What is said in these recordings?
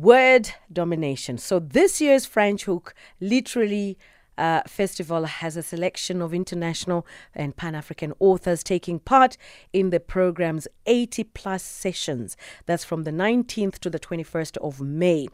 word domination. So this year's Franschhoek literally uh, festival has a selection of international and Pan African authors taking part in the program's 80 plus sessions. That's from the 19th to the 21st of May.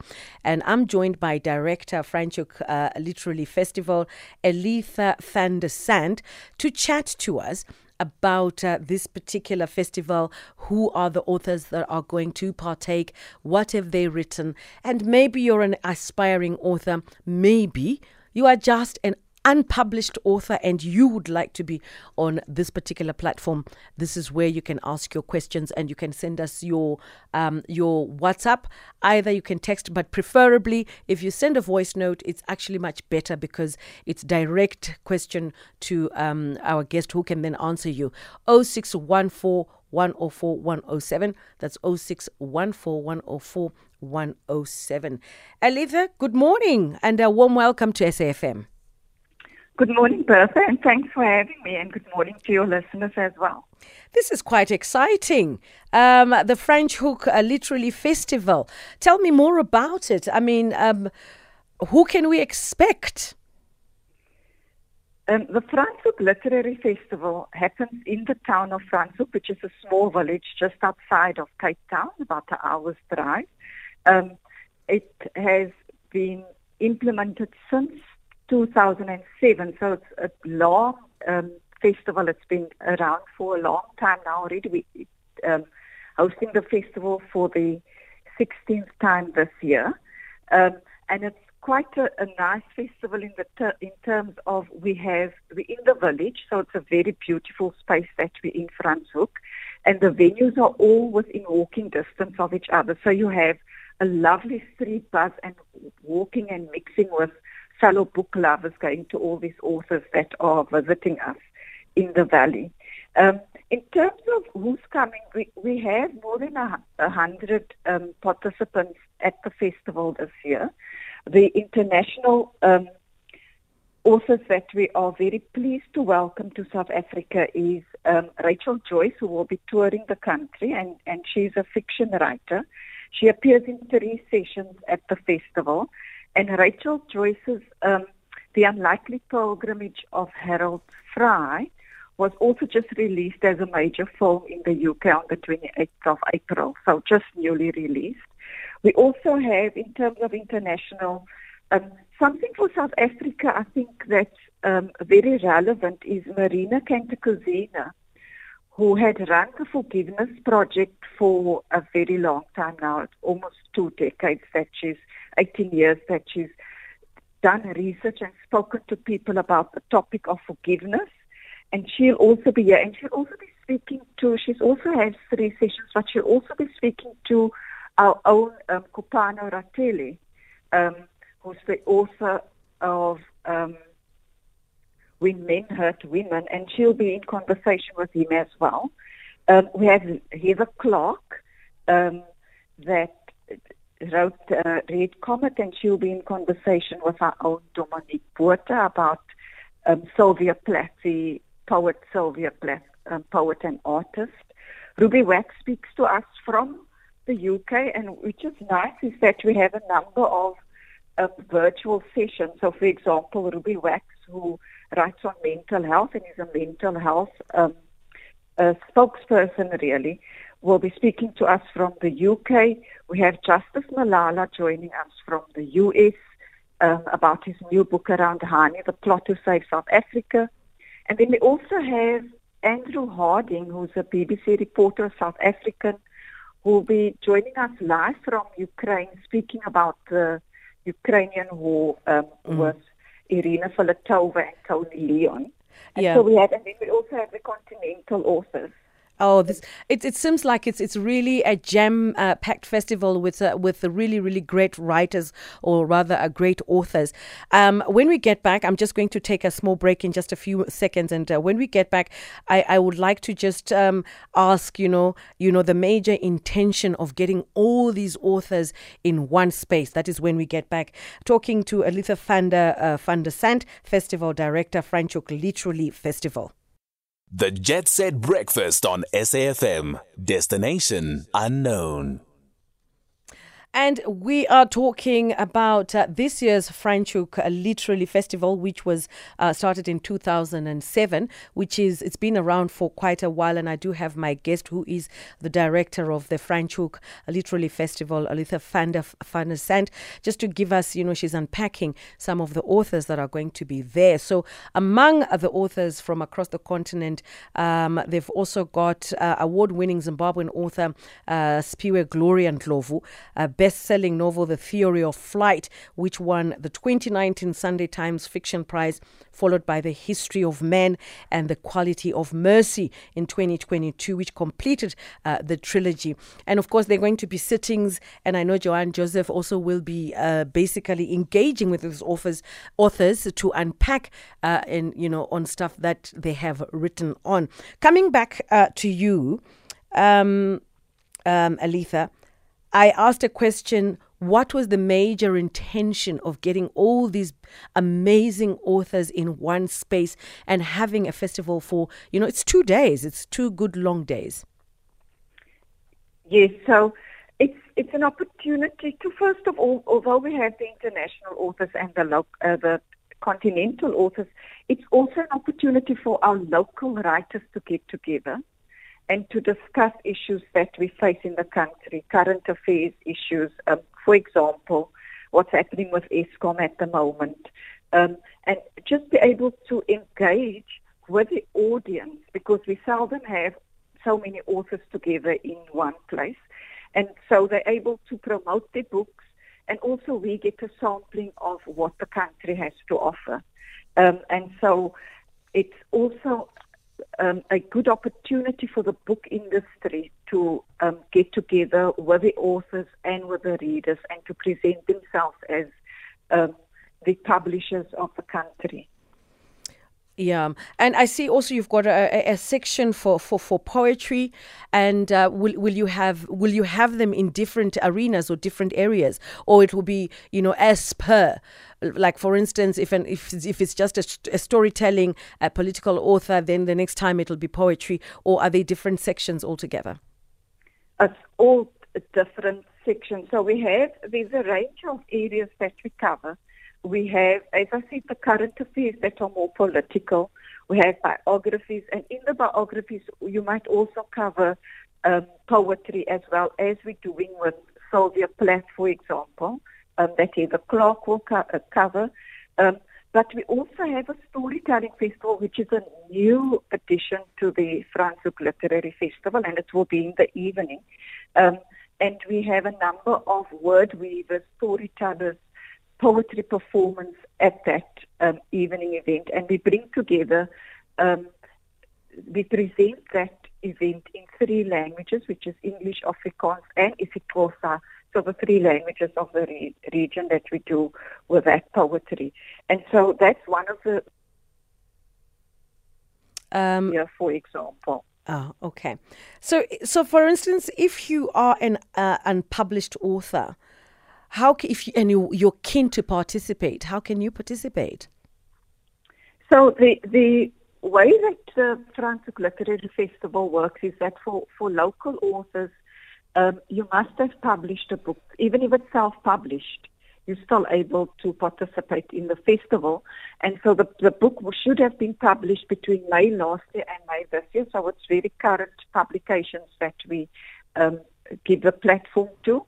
And I'm joined by director Franschhoek uh, Literally Festival, Elitha van der Sandt, to chat to us about uh, this particular festival. Who are the authors that are going to partake? What have they written? And maybe you're an aspiring author. Maybe you are just an unpublished author and you would like to be on this particular platform, this is where you can ask your questions and you can send us your um, your WhatsApp. Either you can text, but preferably if you send a voice note, it's actually much better because it's direct question to um, our guest who can then answer you. 0614 104 107. That's 0614 104 107. Elitha, good morning and a warm welcome to SAFM. Good morning, Bertha, and thanks for having me, and good morning to your listeners as well. This is quite exciting. Um, the Franschhoek uh, Literally Festival. Tell me more about it. I mean, um, who can we expect? Um, the Franschhoek Literary Festival happens in the town of Franschhoek, which is a small village just outside of Cape Town, about an hour's drive. Um, it has been implemented since 2007, so it's a long um, festival. It's been around for a long time now already. We um, hosting the festival for the 16th time this year, um, and it's quite a, a, nice festival in the ter- in terms of we have we're in the village, so it's a very beautiful space that we're in Franschhoek, and the venues are all within walking distance of each other. So you have a lovely street buzz and walking and mixing with fellow book lovers going to all these authors that are visiting us in the valley. Um, in terms of who's coming, we, we have more than a, a hundred um, participants at the festival this year. The international um, authors that we are very pleased to welcome to South Africa is um, Rachel Joyce, who will be touring the country, and, and she's a fiction writer. She appears in three sessions at the festival. And Rachel Joyce's um, The Unlikely Pilgrimage of Harold Fry was also just released as a major film in the UK on the 28th of April, so just newly released. We also have, in terms of international, um, something for South Africa, I think that's um, very relevant is Marina Cantacuzino, who had run the Forgiveness Project for a very long time now, almost two decades that she's 18 years that she's done research and spoken to people about the topic of forgiveness. And she'll also be here. And she'll also be speaking to, she's also has three sessions, but she'll also be speaking to our own um, Rateli, um, who's the author of um, When Men Hurt Women, and she'll be in conversation with him as well. Um, we have Heather Clark um, that wrote uh, Red Comet, and she'll be in conversation with our own Dominique Botha about um, Sylvia Plath, the poet Sylvia Plath, um, poet and artist. Ruby Wax speaks to us from the UK, and which is nice is that we have a number of uh, virtual sessions. So, for example, Ruby Wax, who writes on mental health and is a mental health um, uh, spokesperson, really, will be speaking to us from the UK. We have Justice Malala joining us from the US um, about his new book around Hani, The Plot to Save South Africa. And then we also have Andrew Harding, who's a BBC reporter, South African, who will be joining us live from Ukraine, speaking about the Ukrainian war um, mm. with Irina Filatova and Tony Leon. And yeah. so we have, and then we also have the continental authors. Oh, this it, it seems like it's it's really a jam uh, packed festival with uh, with really really great writers or rather uh, great authors. Um, when we get back, I'm just going to take a small break in just a few seconds, and uh, when we get back, I, I would like to just um, ask you know you know the major intention of getting all these authors in one space. That is when we get back. Talking to Elitha Fanda uh, Fanda Sant, Festival Director, Franschhoek Literally Festival. The Jet Set Breakfast on SAFM. Destination unknown. And we are talking about uh, this year's Franschhoek uh, Literary Festival, which was uh, started in 2007, which is, it's been around for quite a while. And I do have my guest, who is the director of the Franschhoek Literary Festival, Alita van der Sandt, just to give us, you know, she's unpacking some of the authors that are going to be there. So among the authors from across the continent, um, they've also got uh, award-winning Zimbabwean author uh, Siphiwe Gloria Ndlovu, uh, best selling novel, The Theory of Flight, which won the 2019 Sunday Times Fiction Prize, followed by The History of Men and The Quality of Mercy in 2022, which completed uh, the trilogy. And of course, there are going to be sittings, and I know Joanne Joseph also will be uh, basically engaging with these authors, authors to unpack uh, in, you know, on stuff that they have written on. Coming back uh, to you, um, um, Alitha, I asked a question what was the major intention of getting all these amazing authors in one space and having a festival for, you know, it's two days, it's two good long days? Yes, so it's it's an opportunity to first of all, although we have the international authors and the lo- uh, the continental authors, it's also an opportunity for our local writers to get together and to discuss issues that we face in the country, current affairs issues, um, for example, what's happening with Eskom at the moment, um, and just be able to engage with the audience because we seldom have so many authors together in one place. And so they're able to promote their books, and also we get a sampling of what the country has to offer. Um, and so it's also um, a good opportunity for the book industry to um, get together with the authors and with the readers and to present themselves as um, the publishers of the country. Yeah, and I see also you've got a, a section for, for, for poetry, and uh, will will you have will you have them in different arenas or different areas, or it will be you know as per, like for instance, if an if if it's just a, a storytelling, a political author, then the next time it'll be poetry, or are they different sections altogether? It's all different sections. So we have there's a range of areas that we cover we have, as I said, the current affairs that are more political. We have biographies, and in the biographies, you might also cover um, poetry as well as we're doing with Sylvia Plath, for example, um, that Heather Clark will co- uh, cover. Um, but we also have a storytelling festival, which is a new addition to the Franschhoek Literary Festival, and it will be in the evening. Um, and we have a number of word weavers, storytellers, poetry performance at that um, evening event, and we bring together, um, we present that event in three languages, which is English, Afrikaans, and isiXhosa. So the three languages of the re- region that we do with that poetry, and so that's one of the. Um, yeah, for example. Oh, okay. So, so for instance, if you are an uh, unpublished author, how if you, and you, you're keen to participate, how can you participate? So the the way that the Franschhoek Literary Festival works is that for, for local authors, um, you must have published a book, even if it's self-published. You're still able to participate in the festival, and so the the book should have been published between May last year and May this year. So it's very current publications that we um, give the platform to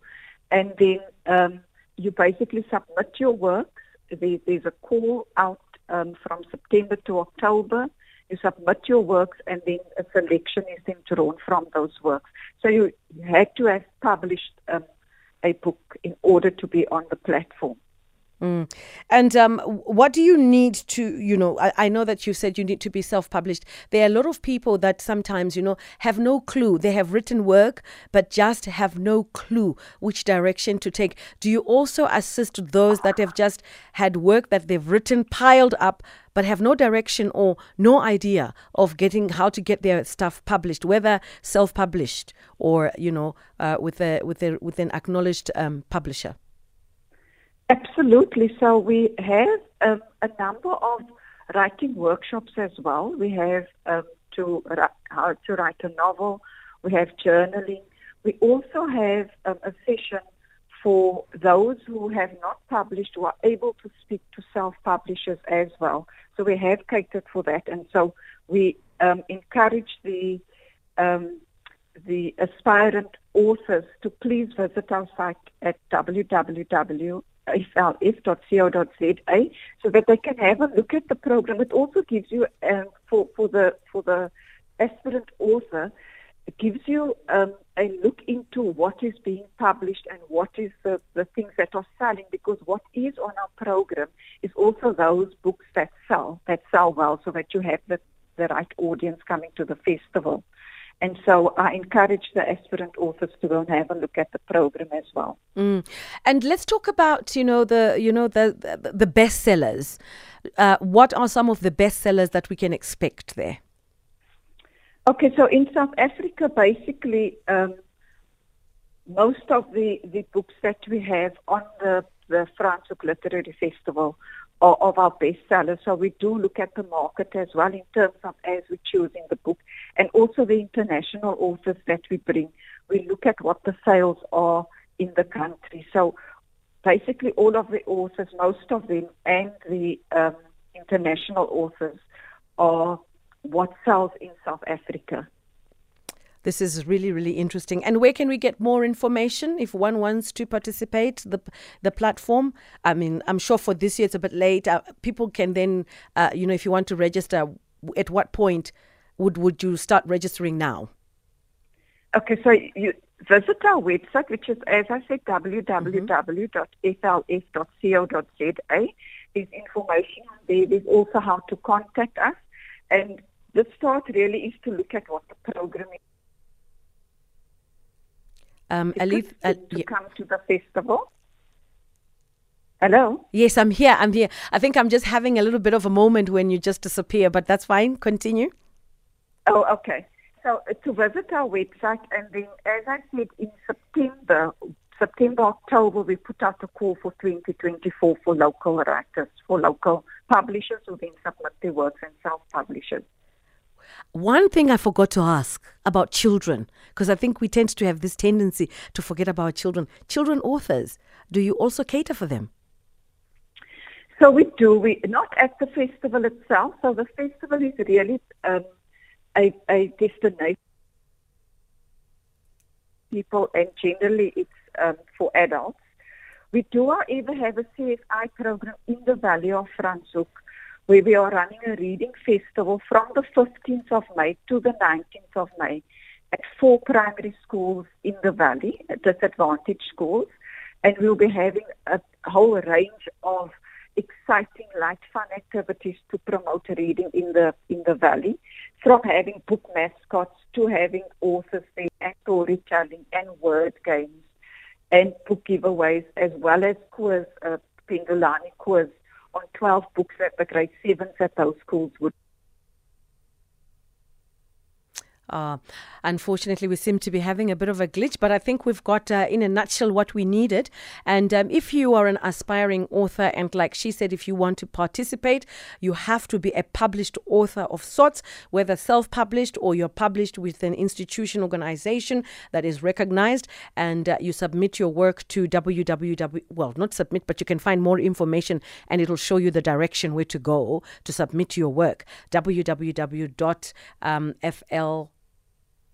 and then um, you basically submit your works. There, there's a call out um, from September to October. You submit your works, and then a selection is then drawn from those works. So you, had to have published um, a book in order to be on the platform. Mm. And um, what do you need to, you know, I, I, know that you said you need to be self published. There are a lot of people that sometimes, you know, have no clue. They have written work, but just have no clue which direction to take. Do you also assist those that have just had work that they've written piled up, but have no direction or no idea of getting how to get their stuff published, whether self published or, you know, uh, with, a, with, a, with an acknowledged um, publisher? Absolutely. So we have um, a number of writing workshops as well. We have um, to how to write a novel. We have journaling. We also have um, a session for those who have not published who are able to speak to self-publishers as well. So we have catered for that, and so we um, encourage the um, the aspirant authors to please visit our site at www.flf.co.za so that they can have a look at the program. It also gives you um, for for the for the aspirant author it gives you um, a look into what is being published and what is the, the things that are selling because what is on our program is also those books that sell, that sell well so that you have the, the right audience coming to the festival. And so I encourage the aspirant authors to go and have a look at the program as well. Mm. And let's talk about you know the you know the the, the bestsellers. Uh, what are some of the bestsellers that we can expect there? Okay, so in South Africa, basically, um, most of the, the books that we have on the, the Franschhoek Literary Festival of our bestsellers. So we do look at the market as well in terms of as we're choosing the book and also the international authors that we bring. We look at what the sales are in the country. So basically all of the authors, most of them, and the um, international authors are what sells in South Africa. This is really, really interesting. And where can we get more information if one wants to participate? The the platform. I mean, I'm sure for this year it's a bit late. Uh, people can then, uh, you know, if you want to register, at what point would would you start registering now? Okay, so you visit our website, which is, as I said, www.flf.co.za. There's information on there. There's also how to contact us. And the start really is to look at what the program is. Um, Alith, uh, to yeah. come to the festival. Hello? Yes, I'm here. I'm here. I think I'm just having a little bit of a moment when you just disappear, but that's fine. Continue. Oh, okay. So uh, to visit our website, and then, as I said, in September, September, October, we put out a call for 2024 for local writers, for local publishers who then submit their works and self-publishers. One thing I forgot to ask about children, because I think we tend to have this tendency to forget about children. Children authors, do you also cater for them? So we do. We not at the festival itself. So the festival is really um, a, a destination people, and generally it's um, for adults. We do, however, have a CSI program in the Valley of Franschhoek where we are running a reading festival from the 15th of May to the 19th of May at four primary schools in the valley, disadvantaged schools, and we'll be having a whole range of exciting light fun activities to promote reading in the in the valley, from having book mascots to having authors there and storytelling and word games and book giveaways as well as quiz, uh, Pendulani quiz on 12 books that the grade 7s at those schools would Uh, unfortunately, we seem to be having a bit of a glitch, but I think we've got, uh, in a nutshell, what we needed. And um, if you are an aspiring author, and like she said, if you want to participate, you have to be a published author of sorts, whether self published or you're published with an institution organization that is recognized. And uh, you submit your work to www. Well, not submit, but you can find more information and it'll show you the direction where to go to submit your work. www.fl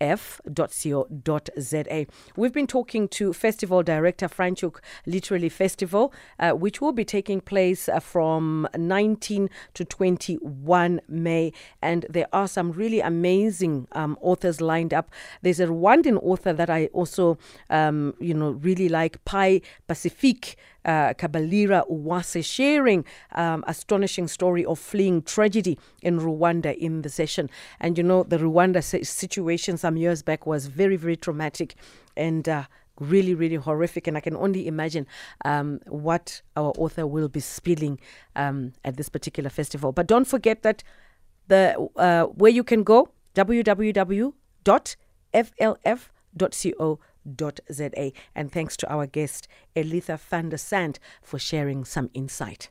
f.co.za. We've been talking to Festival Director Franschhoek Literary Festival, uh, which will be taking place uh, from 19 to 21 May. And there are some really amazing um, authors lined up. There's a Rwandan author that I also, um, you know, really like, Pi Pacifique uh, Kabalira Uwase sharing um, astonishing story of fleeing tragedy in Rwanda in the session. And you know, the Rwanda situation some years back was very, very traumatic and uh, really, really horrific. And I can only imagine um, what our author will be spilling um, at this particular festival. But don't forget that the uh, where you can go www.flf.co za. And thanks to our guest, Elitha van der Sandt, for sharing some insight.